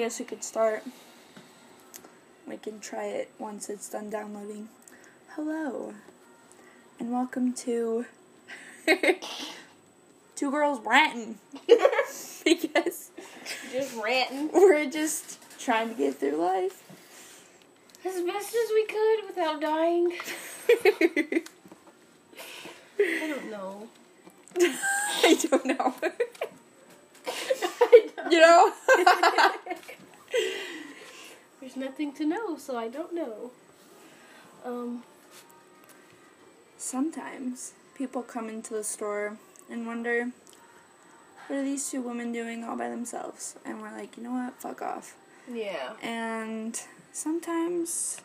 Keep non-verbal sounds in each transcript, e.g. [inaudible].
guess we could start. We can try it once it's done downloading. Hello, and welcome to [laughs] Two Girls Ranting. [laughs] because Just ranting we're just trying to get through life. as best as we could without dying. [laughs] I don't know. I don't know. I don't. you know? There's nothing to know, so I don't know. Um, Sometimes people come into the store and wonder, what are these two women doing all by themselves? And we're like, you know what? Fuck off. yeah. And sometimes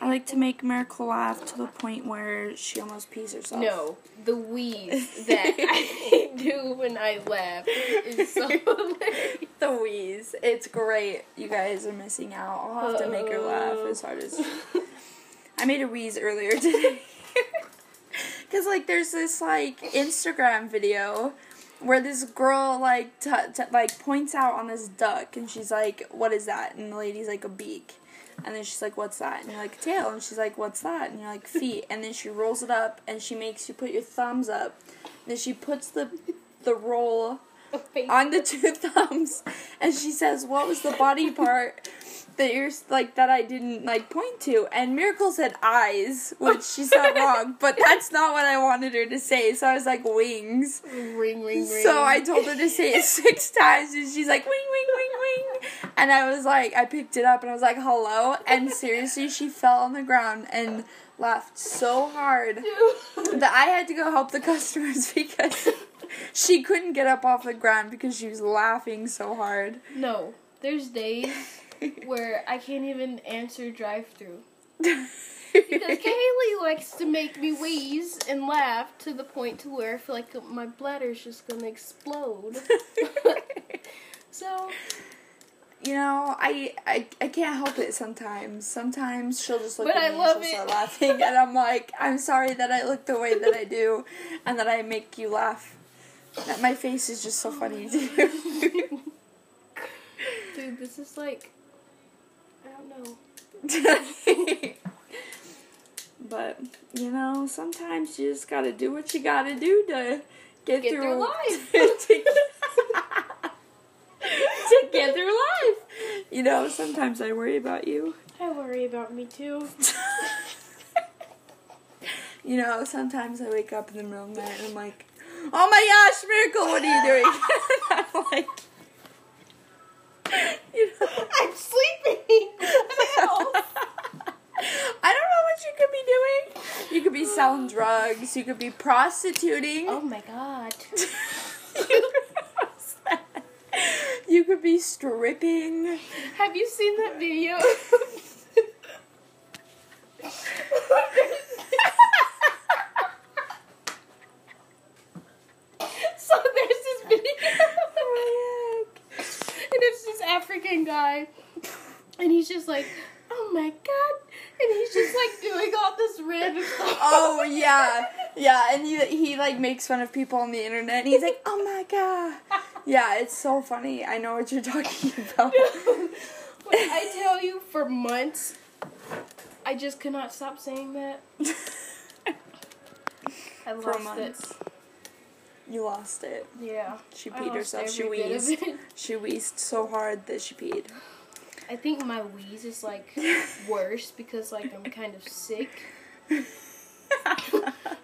I like to make Miracle laugh to the point where she almost pees herself. No, the wheeze that I [laughs] do when I laugh is so [laughs] hilarious. The wheeze. It's great. You guys are missing out. I'll have to make her laugh as hard as. Oh. I made a wheeze earlier [laughs] today. Because, like, there's this, like, Instagram video where this girl, like, t- t- like points out on this duck and she's like, what is that? And the lady's like, a beak. And then she's like, what's that? And you're like, tail. And she's like, what's that? And you're like, [laughs] feet. And then she rolls it up and she makes you put your thumbs up. And then she puts the the roll on the two [laughs] thumbs. And she says what was the body part that you're like that I didn't like point to? And Miracle said eyes which she said [laughs] wrong but that's not what I wanted her to say. So I was like wings. Ring, ring, ring. [laughs] so I told her to say it six times and she's like wing wing wing wing. And I was like I picked it up and I was like hello? And seriously she fell on the ground and laughed so hard that I had to go help the customers because she couldn't get up off the ground because she was laughing so hard. No, there's days where I can't even answer drive-through because [laughs] Kaylee likes to make me wheeze and laugh to the point to where I feel like my bladder's just gonna explode. [laughs] so you know, I, I I can't help it sometimes. Sometimes she'll just look But at I me love and she'll start laughing, and I'm like, I'm sorry that I look the way that I do, and that I make you laugh. That my face is just so funny to [laughs] you. Dude, this is like I don't know. [laughs] but you know, sometimes you just gotta do what you gotta do to get, Get through, through life. [laughs] to, to get through life. You know, sometimes I worry about you. I worry about me too. You know, sometimes I wake up in the middle of the night and I'm like, oh my gosh, Miracle, what are you doing? [laughs] I'm like, you know. I'm sleeping. [laughs] I don't know what you could be doing. You could be selling drugs. You could be prostituting. oh my god. [laughs] you could be stripping. Have you seen that video? so there's this video. Oh and it's this African guy. And he's just like, oh my god. And he's just like doing all this random [laughs] stuff. Oh yeah, yeah, and he he like makes fun of people on the internet. And he's like, oh my god. Yeah, it's so funny. I know what you're talking [laughs] about. [laughs] When I tell you for months, I just could not stop saying that. I lost For it. You lost it. Yeah. She peed herself. She every bit of wheezed. [laughs] She wheezed so hard that she peed. I think my wheeze is like [laughs] worse because like I'm kind of sick. [laughs]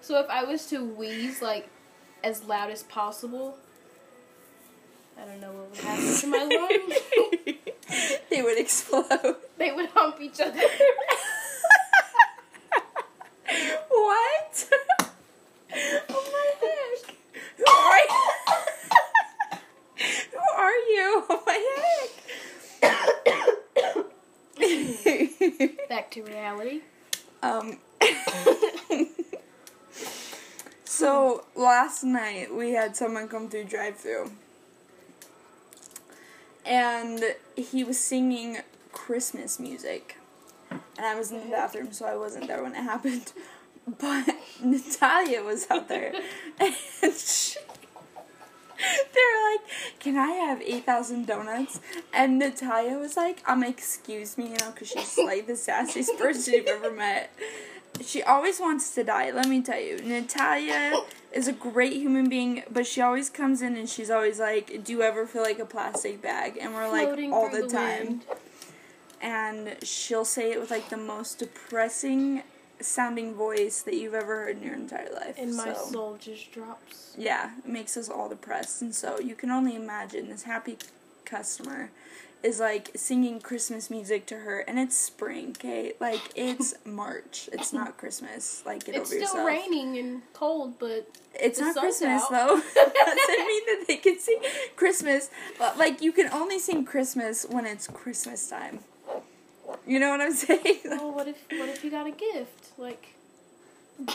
So if I was to wheeze like as loud as possible, I don't know what would happen to my lungs. they would explode. they would hump each other. what? oh my heck. Who are you? Who are you? Oh my heck. Back to reality. um [laughs] So last night we had someone come through drive through. And he was singing Christmas music. And I was in the bathroom so I wasn't there when it happened. [laughs] But Natalia was out there [laughs] and she, [laughs] they were like, Can I have 8,000 donuts? And Natalia was like, um, excuse me, you know, because she's [laughs] like the sassiest person you've ever met. She always wants to die, let me tell you. Natalia is a great human being, but she always comes in and she's always like, do you ever feel like a plastic bag? And we're like, Floating all the, the time. And she'll say it with like the most depressing sounding voice that you've ever heard in your entire life. And my so. soul just drops. Yeah, it makes us all depressed. And so you can only imagine this happy customer is like singing Christmas music to her, and it's spring, okay? Like, [laughs] it's March. It's not Christmas. Like, get It's over still raining and cold, but It's not Christmas, out. though. [laughs] that doesn't [laughs] mean that they can sing Christmas. But, like, you can only sing Christmas when it's Christmas time. You know what I'm [laughs] saying? well, what if what if you got a gift? Like [laughs]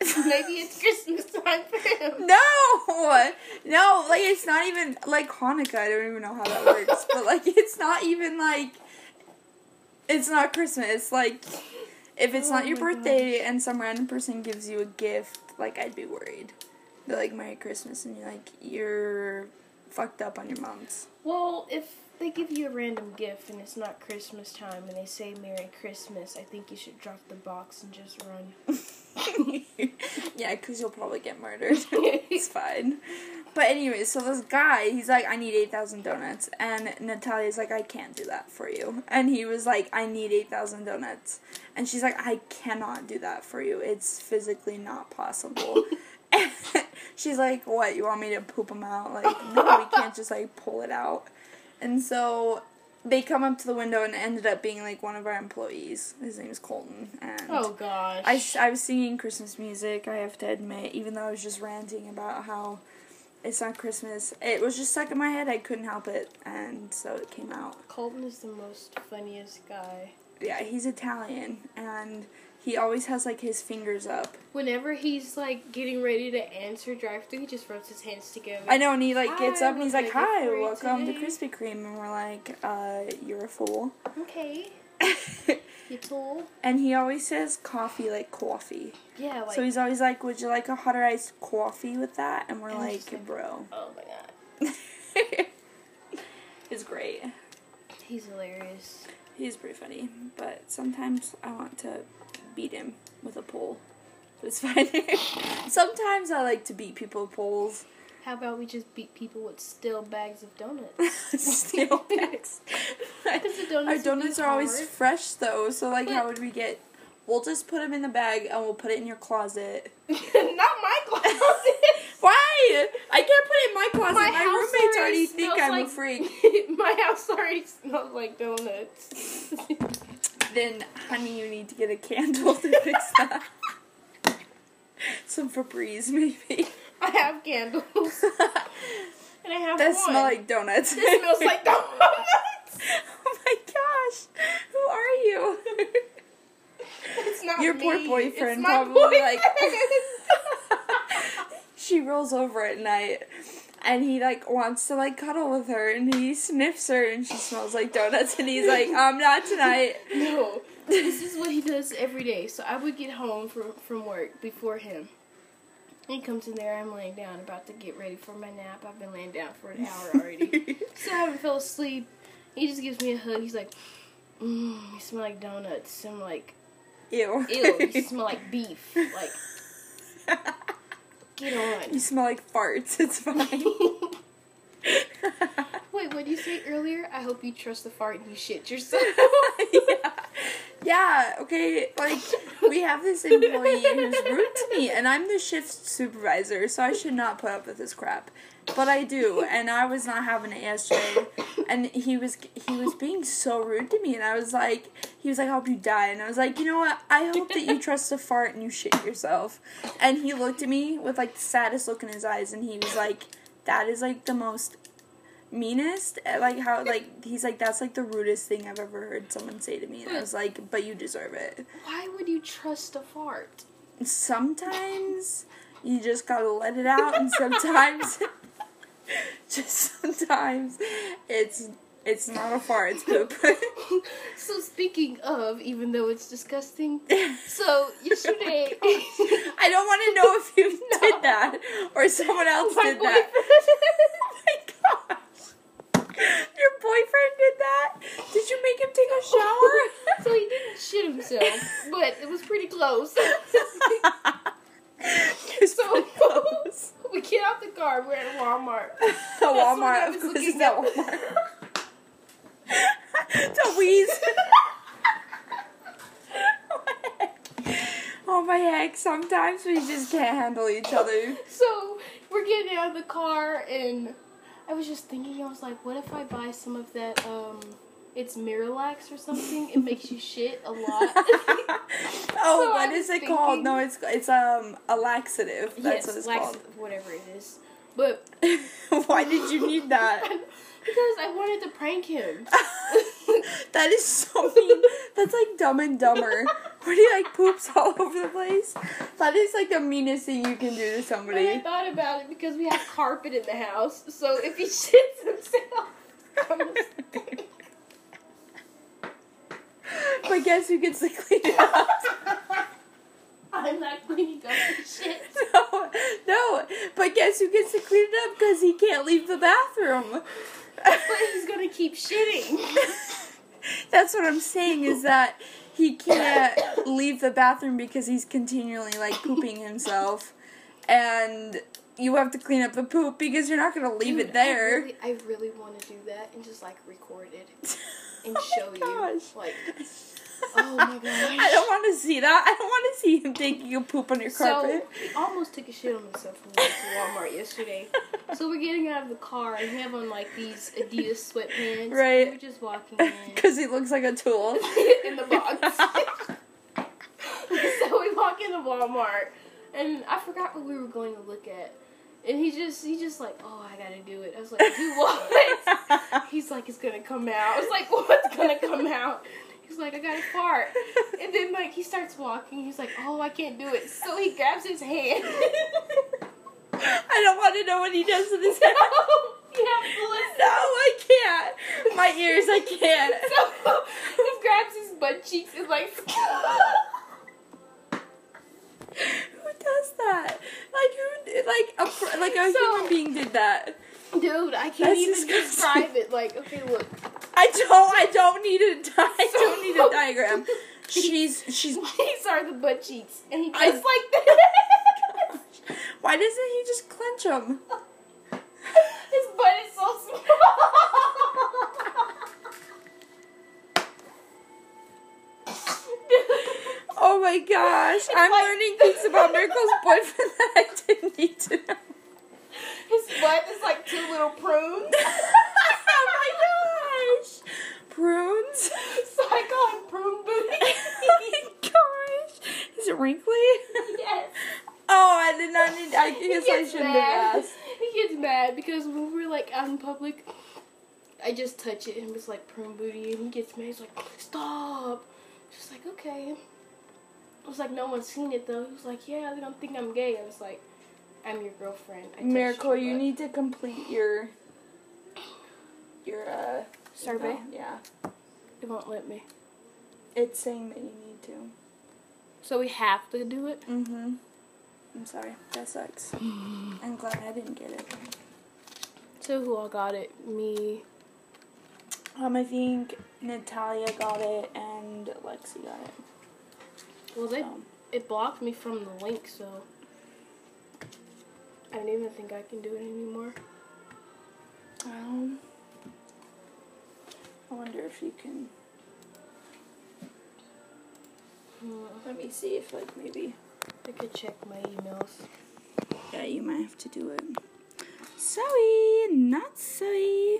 maybe it's Christmas time for him. No, no, like it's not even like Hanukkah. I don't even know how that works, but like it's not even like it's not Christmas. Like if it's Oh not your birthday and some random person gives you a gift, like I'd be worried. They're like Merry Christmas, and you're like you're fucked up on your mom's. Well, if they give you a random gift and it's not Christmas time and they say Merry Christmas, I think you should drop the box and just run. [laughs] yeah, because you'll probably get murdered. [laughs] it's fine. But anyway, so this guy, he's like, I need 8,000 donuts. And Natalia's like, I can't do that for you. And he was like, I need 8,000 donuts. And she's like, I cannot do that for you. It's physically not possible. [laughs] she's like, What? You want me to poop them out? Like, no, we can't just like pull it out. And so they come up to the window and ended up being like one of our employees. His name is Colton. And Oh gosh. I, I was singing Christmas music, I have to admit, even though I was just ranting about how it's not Christmas. It was just stuck in my head, I couldn't help it, and so it came out. Colton is the most funniest guy. Yeah, he's Italian, and he always has like his fingers up. Whenever he's like getting ready to answer drive through, he just rubs his hands together. I know, and he like gets up and he's like, can I get Hi, welcome to? Krispy Kreme, and we're like, uh, you're a fool. Okay. [laughs] you fool. and he always says coffee like coffee. Yeah, like so he's always like, Would you like a hot or iced coffee with that? And we're And like, like- Bro. oh my god. [laughs] it's great. He's hilarious. He's pretty funny, but sometimes I want to beat him with a pole. But it's [laughs] fine. sometimes I like to beat people with poles. How about we just beat people with still bags of donuts? [laughs] Steel [laughs] bags. The Our donuts donuts are always fresh though, so like, how would we get? We'll just put them in the bag and we'll put it in your closet. Not my closet. Why? I can't put it in my closet. My, house roommates already think like, freak. [laughs] my house already smells like donuts. [laughs] Then, honey, you need to get a candle to fix that. Some Febreze, maybe. I have candles. [laughs] And I have that one. smell like donuts. This smells like donuts. oh my gosh, who are you? It's not Your me. poor boyfriend probably, like- she rolls over at night, and he like wants to like cuddle with her, and he sniffs her, and she smells like donuts, and he's like, "Um, not tonight." [laughs] no, this is what he does every day. So I would get home from from work before him. He comes in there. I'm laying down, about to get ready for my nap. I've been laying down for an hour already. [laughs] so i haven't fell asleep. He just gives me a hug. He's like, mm, "You smell like donuts." I'm like, Ew. "Ew, you [laughs] smell like beef." Like, get on. you smell like farts. It's fine. Wait, what did you say earlier? I hope you trust the fart and you shit yourself. [laughs] yeah. Yeah, okay, like, we have this employee who's rude to me, and I'm the shift supervisor, so I should not put up with this crap. But I do, and I was not having it yesterday, and he was he was being so rude to me, and I was like, he was like, I hope you die, and I was like, you know what, I hope that you [laughs] trust a fart and you shit yourself. And he looked at me with, like, the saddest look in his eyes, and he was like, that is, like, the most meanest eh, like how like he's like that's like the rudest thing i've ever heard someone say to me. And i was like but you deserve it. Why would you trust a fart? sometimes you just gotta let it out and sometimes [laughs] just sometimes it's it's not a fart it's poop. [laughs] So speaking of, even though it's disgusting, [laughs] so yesterday i don't want to know if you did that or someone else my did that. boyfriend. oh Did you make him take a shower? [laughs] so he didn't shit himself, but it was pretty close. so close. [laughs] we get out the car. We're at Walmart. [laughs] A Walmart, of course, it's at Walmart. wheeze. Oh my heck, sometimes we just can't handle each other. So we're getting out of the car and I was just thinking, I was like, what if I buy some of that um it's Miralax or something. It makes you shit a lot. [laughs] oh, So what is it called? No, it's it's um a laxative. That's yes, what it's lax- called. whatever it is. But [laughs] Why did you need that? [laughs] because I wanted to prank him. that is so mean. That's like Dumb and Dumber, where he like poops all over the place. That is like the meanest thing you can do to And I thought about it because we have carpet in the house, so if he shits himself, But guess who gets to clean it up? I'm not cleaning up the shit. [laughs] No, no. But guess who gets to clean it up? Because he can't leave the bathroom. But he's gonna keep shitting. [laughs] That's what I'm saying is that he can't leave the bathroom because he's continually like pooping himself, and you have to clean up the poop because you're not gonna leave Dude, it there. I really, I really want to do that and just like record it [laughs] and Oh show you. Like, [laughs] oh my gosh. I don't want to see that. I don't want to see him taking a poop on your So carpet. he almost took a shit on himself when we went to Walmart yesterday. [laughs] So we're getting out of the car and we have on like these Adidas sweatpants. Right. We're just walking in [laughs] Because he looks like a tool. in the box. so we walk into Walmart and I forgot what we were going to look at. And he just he just like, oh, I gotta do it. I was like, do [laughs] what? He's like, it's gonna come out. I was like, what's gonna come out? He's like, I gotta fart. And then like he starts walking. He's like, oh, I can't do it. So he grabs his hand. [laughs] I don't want to know what he does with his head. you have to listen. No, I can't. My ears, I can't. [laughs] So he grabs his butt cheeks and like. Does that? Like who? Like a like a So- human being did that. Dude, I can't That's even disgusting. describe it. Like, okay, look. I don't. I don't need a. Di- I don't need a diagram. [laughs] She's she's. [laughs] These are the butt cheeks, and he goes I- like [laughs] that. Why doesn't he just clench them? Oh my gosh! I'm like- learning things about Miracle's [laughs] boyfriend that I didn't need to know. His butt is like two little prunes. [laughs] oh my gosh! Prunes. So I call him prune booty. [laughs] oh my gosh! Is it wrinkly? yes. Oh, I did not need. I guess I shouldn't mad. have asked. He gets mad because when we're like out in public, I just touch it and it's like prune booty, and he gets mad. He's like, "Stop!" Just like, okay. Was like, "No one's seen it though." He was like, "Yeah, they don't think I'm gay." I was like, "I'm your girlfriend." I Miracle, your you need to complete your your uh survey. Yeah, It won't let me. it's saying that you need to. So we have to do it. Mm-hmm. I'm sorry. That sucks. [sighs] I'm glad I didn't get it. So who all got it? Me. Um, I think Natalia got it and Lexi got it. Well, they it blocked me from the link, so I don't even think I can do it anymore. Um, I wonder if you can. Hmm, Let me see if like maybe. I could check my emails. Yeah, you might have to do it. Sorry, not sorry.